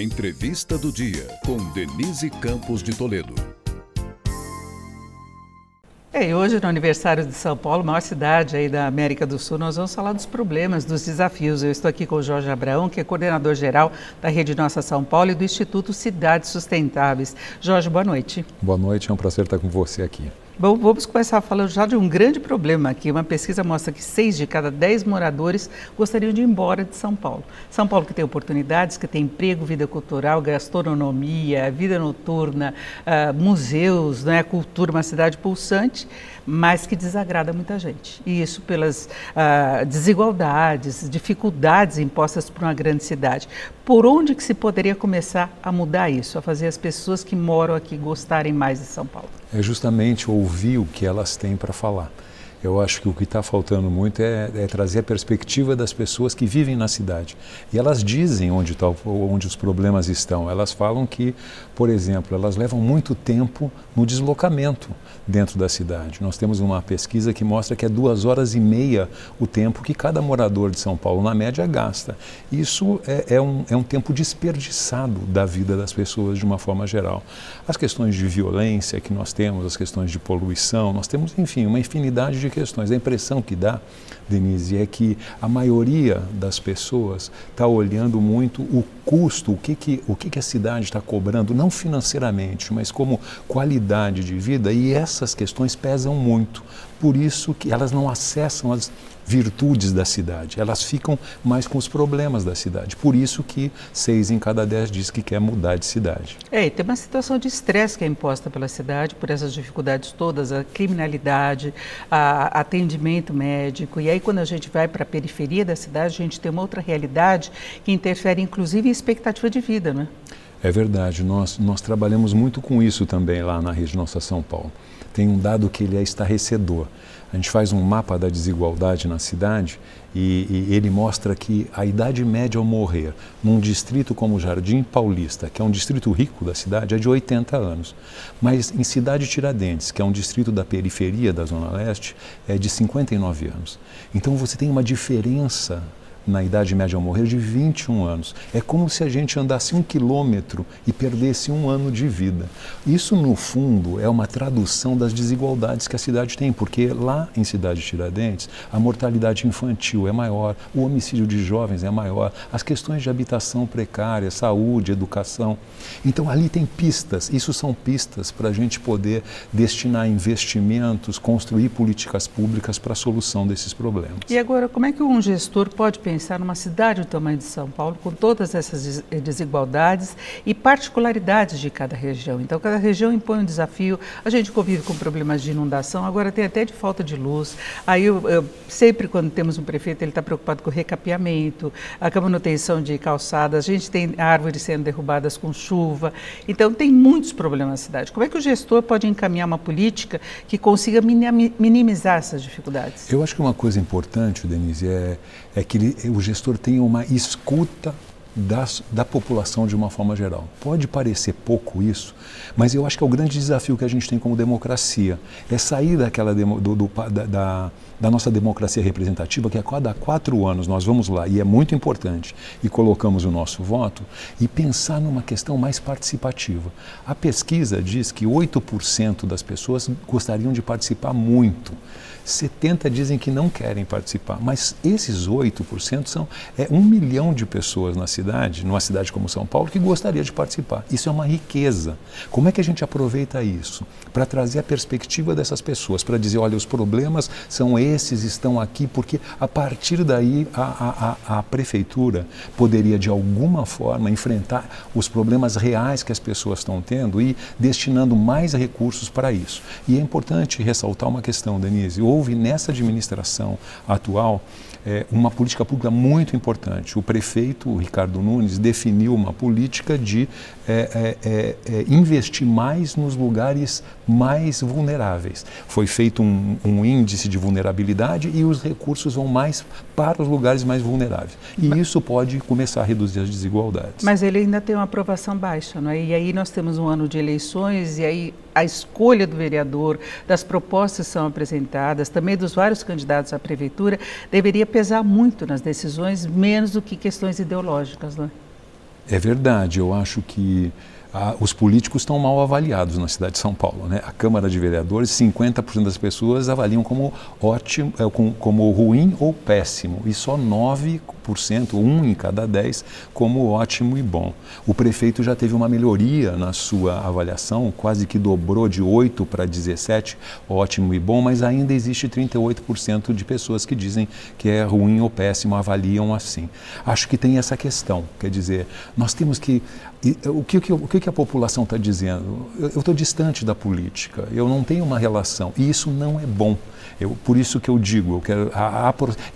Entrevista do dia com Denise Campos de Toledo. É, e hoje, no aniversário de São Paulo, maior cidade aí da América do Sul, nós vamos falar dos problemas, dos desafios. Eu estou aqui com o Jorge Abraão, que é coordenador geral da Rede Nossa São Paulo e do Instituto Cidades Sustentáveis. Jorge, boa noite. Boa noite, é um prazer estar com você aqui. Bom, vamos começar falando já de um grande problema aqui. Uma pesquisa mostra que seis de cada dez moradores gostariam de ir embora de São Paulo. São Paulo que tem oportunidades, que tem emprego, vida cultural, gastronomia, vida noturna, uh, museus, né, cultura, uma cidade pulsante, mas que desagrada muita gente. E isso pelas uh, desigualdades, dificuldades impostas por uma grande cidade. Por onde que se poderia começar a mudar isso, a fazer as pessoas que moram aqui gostarem mais de São Paulo? É justamente ouvir o que elas têm para falar. Eu acho que o que está faltando muito é, é, trazer a perspectiva das pessoas que vivem na cidade. E elas dizem onde, tá, onde os problemas estão. Elas falam que, por exemplo, elas levam muito tempo no deslocamento dentro da cidade. Nós temos uma pesquisa que mostra que é duas horas e meia o tempo que cada morador de São Paulo, na média, gasta. Isso é, é, um, é um tempo desperdiçado da vida das pessoas de uma forma geral. As questões de violência que nós temos, as questões de poluição, nós temos, enfim, uma infinidade de questões. A impressão que dá, Denise, é que a maioria das pessoas está olhando muito o custo, o que, que, o que, que a cidade está cobrando, não financeiramente, mas como qualidade de vida, e essas questões pesam muito. Por isso que elas não acessam as virtudes da cidade, elas ficam mais com os problemas da cidade. Por isso que seis em cada dez diz que quer mudar de cidade. É, e tem uma situação de estresse que é imposta pela cidade por essas dificuldades todas, a criminalidade, a atendimento médico. E aí quando a gente vai para a periferia da cidade, a gente tem uma outra realidade que interfere inclusive em expectativa de vida, né? É verdade, nós, nós trabalhamos muito com isso também lá na Rede Nossa São Paulo. Tem um dado que ele é estarrecedor. A gente faz um mapa da desigualdade na cidade e, e, ele mostra que a idade média ao morrer num distrito como Jardim Paulista, que é um distrito rico da cidade, é de 80 anos. Mas em Cidade Tiradentes, que é um distrito da periferia da Zona Leste, é de 59 anos. Então você tem uma diferença na idade média ao morrer de 21 anos. É como se a gente andasse um quilômetro e perdesse um ano de vida. Isso, no fundo, é uma tradução das desigualdades que a cidade tem, porque lá em Cidade de Tiradentes, a mortalidade infantil é maior, o homicídio de jovens é maior, as questões de habitação precária, saúde, educação. Então, ali tem pistas, isso são pistas para a gente poder destinar investimentos, construir políticas públicas para a solução desses problemas. E agora, como é que um gestor pode pensar? Pensar numa cidade do tamanho de São Paulo, com todas essas eh, desigualdades e particularidades de cada região. Então, cada região impõe um desafio. A gente convive com problemas de inundação, agora tem até de falta de luz. Aí, eu, eu, sempre quando temos um prefeito, ele está preocupado com o recapeamento, a manutenção de calçadas, a gente tem árvores sendo derrubadas com chuva. Então, tem muitos problemas na cidade. Como é que o gestor pode encaminhar uma política que consiga minimizar essas dificuldades? Eu acho que uma coisa importante, Denise, é, é que ele, o gestor tenha uma escuta das, da população de uma forma geral. Pode parecer pouco isso, mas eu acho que é o grande desafio que a gente tem como democracia. É sair daquela demo, do, do, da, da, da, nossa democracia representativa, que a cada quatro anos nós vamos lá, e é muito importante, e colocamos o nosso voto, e pensar numa questão mais participativa. A pesquisa diz que 8% das pessoas gostariam de participar muito. 70 dizem que não querem participar, mas esses 8% são é, um milhão de pessoas na cidade, numa cidade como São Paulo, que gostaria de participar. Isso é uma riqueza. Como é que a gente aproveita isso? Para trazer a perspectiva dessas pessoas, para dizer, olha, os problemas são esses, estão aqui, porque a partir daí a, a, a prefeitura poderia, de alguma forma, enfrentar os problemas reais que as pessoas estão tendo e destinando mais recursos para isso. E é importante ressaltar uma questão, Denise houve nessa administração atual é, uma política pública muito importante. O prefeito o Ricardo Nunes definiu uma política de é, é, é, é investir mais nos lugares mais vulneráveis. Foi feito um, um, índice de vulnerabilidade e os recursos vão mais para os lugares mais vulneráveis. E Mas, isso pode começar a reduzir as desigualdades. Mas ele ainda tem uma aprovação baixa, não é? E aí nós temos um ano de eleições e aí a escolha do vereador, das propostas que são apresentadas, também dos vários candidatos à prefeitura, deveria pesar muito nas decisões, menos do que questões ideológicas, não é? Verdade, eu acho que ah, os políticos estão mal avaliados na cidade de São Paulo. Né? A Câmara de Vereadores, 50% das pessoas avaliam como ótimo, é, como ruim ou péssimo, e só 9%, um em cada 10, como ótimo e bom. O prefeito já teve uma melhoria na sua avaliação, quase que dobrou de 8 para 17, ótimo e bom, mas ainda existe 38% de pessoas que dizem que é ruim ou péssimo, avaliam assim. Acho que tem essa questão, quer dizer, nós temos que o, que, o, que, a população está dizendo? Eu estou distante da política, eu não tenho uma relação, e isso não é bom. Eu, por isso que eu digo, eu quero,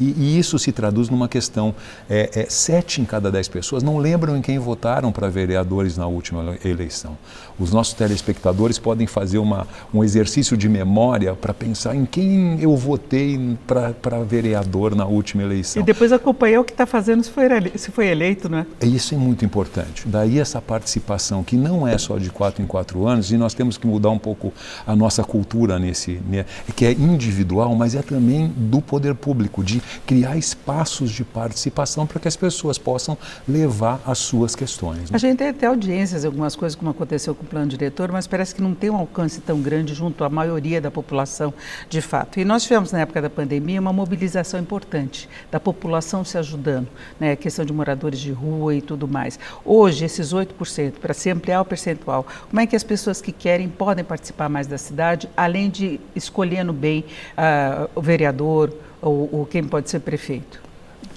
e, e, isso se traduz numa questão: é, é, sete em cada dez pessoas não lembram em quem votaram para vereadores na última eleição. Os nossos telespectadores podem fazer uma, um exercício de memória para pensar em quem eu votei para vereador na última eleição. E depois acompanhar o que está fazendo se foi, se foi eleito, não é? Isso é muito importante. Daí essa participação, que não é só de quatro em quatro anos, e nós temos que mudar um pouco a nossa cultura nesse, né, que é individual individual, mas é também do poder público, de criar espaços de participação para que as pessoas possam levar as suas questões. Né? A gente tem até audiências, algumas coisas como aconteceu com o plano diretor, mas parece que não tem um alcance tão grande junto à maioria da população de fato. E nós tivemos na época da pandemia uma mobilização importante da população se ajudando, né, a questão de moradores de rua e tudo mais. Hoje, esses 8%, para se ampliar o percentual, como é que as pessoas que querem podem participar mais da cidade, além de escolhendo bem uh, o vereador ou, ou quem pode ser prefeito?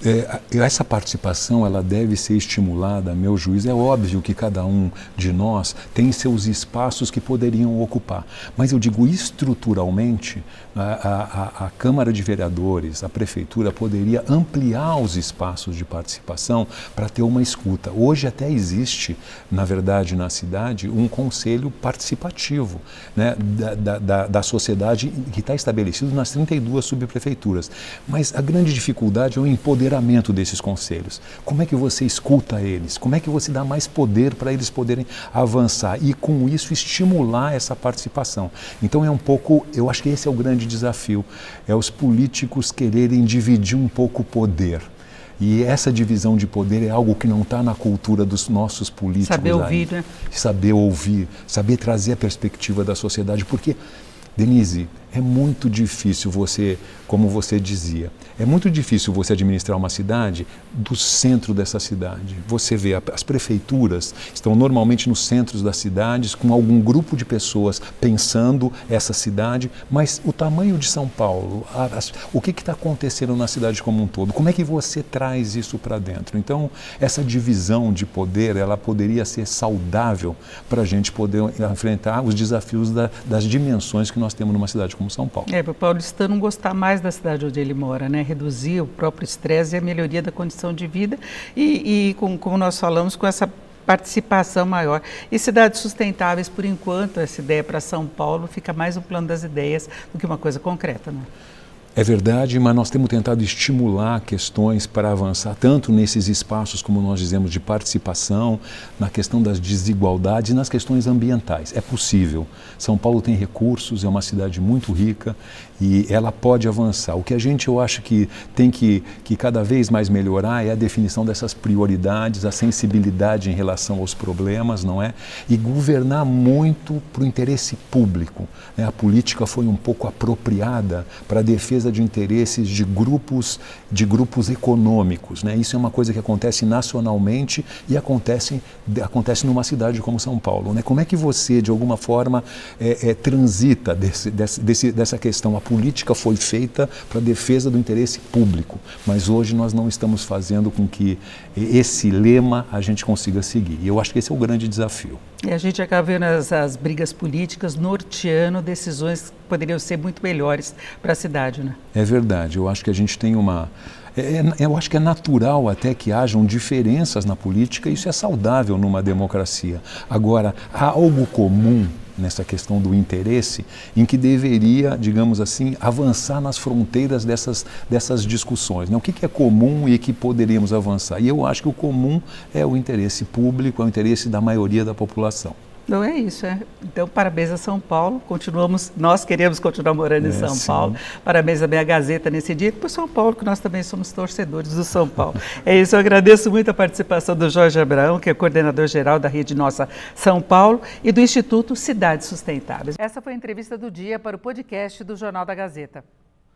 É, essa participação ela deve ser estimulada, meu juízo. É óbvio que cada um de nós tem seus espaços que poderiam ocupar, mas eu digo estruturalmente, a, a, a Câmara de Vereadores, a Prefeitura poderia ampliar os espaços de participação para ter uma escuta. Hoje até existe, na verdade, na cidade, um conselho participativo né, da, da, da sociedade que está estabelecido nas 32 subprefeituras. Mas a grande dificuldade é o empoderamento desses conselhos. Como é que você escuta eles? Como é que você dá mais poder para eles poderem avançar e, com isso, estimular essa participação? Então, é um pouco, eu acho que esse é o grande desafio, é os políticos quererem dividir um pouco o poder. E essa divisão de poder é algo que não está na cultura dos nossos políticos. Saber ouvir, né? Saber ouvir, saber trazer a perspectiva da sociedade. Porque, Denise, é muito difícil você, como você dizia, é muito difícil você administrar uma cidade do centro dessa cidade. Você vê, as prefeituras estão normalmente nos centros das cidades, com algum grupo de pessoas pensando essa cidade, mas o tamanho de São Paulo, o que está acontecendo na cidade como um todo, como é que você traz isso para dentro? Então, essa divisão de poder, ela poderia ser saudável para a gente poder enfrentar os desafios da, das dimensões que nós temos numa cidade como São Paulo. É, para o paulistano gostar mais da cidade onde ele mora, né? Reduzir o próprio estresse e a melhoria da condição de vida e, e com, como nós falamos, com essa participação maior. E cidades sustentáveis, por enquanto, essa ideia para São Paulo fica mais um plano das ideias do que uma coisa concreta, né? Verdade, mas nós temos tentado estimular questões para avançar, tanto nesses espaços, como nós dizemos, de participação, na questão das desigualdades e nas questões ambientais. É possível. São Paulo tem recursos, é uma cidade muito rica e ela pode avançar. O que a gente, eu acho que tem que, que cada vez mais melhorar é a definição dessas prioridades, a sensibilidade em relação aos problemas, não é? E governar muito para o interesse público. Né? A política foi um pouco apropriada para a defesa defesa de interesses de grupos, de grupos econômicos. Né? Isso é uma coisa que acontece nacionalmente e acontece, acontece numa cidade como São Paulo. Né? Como é que você, de alguma forma, é, é, transita desse, desse, dessa questão? A política foi feita para defesa do interesse público, mas hoje nós não estamos fazendo com que esse lema a gente consiga seguir. E eu acho que esse é o grande desafio. E a gente acaba vendo as, as brigas políticas norteando decisões que poderiam ser muito melhores para a cidade, né? É verdade. Eu acho que a gente tem uma é, é, eu acho que é natural até que hajam diferenças na política, isso é saudável numa democracia. Agora, há algo comum nessa questão do interesse, em que deveria, digamos assim, avançar nas fronteiras dessas, dessas discussões. Né? O que, que é comum e que poderíamos avançar? E eu acho que o comum é o interesse público, é o interesse da maioria da população. Não é isso, é. Então, parabéns a São Paulo. Continuamos, nós queremos continuar morando em é, São sim. Paulo. Parabéns à minha Gazeta nesse dia, e para São Paulo, que nós também somos torcedores do São Paulo. é isso, eu agradeço muito a participação do Jorge Abraão, que é coordenador geral da Rede Nossa São Paulo, e do Instituto Cidades Sustentáveis. Essa foi a entrevista do dia para o podcast do Jornal da Gazeta.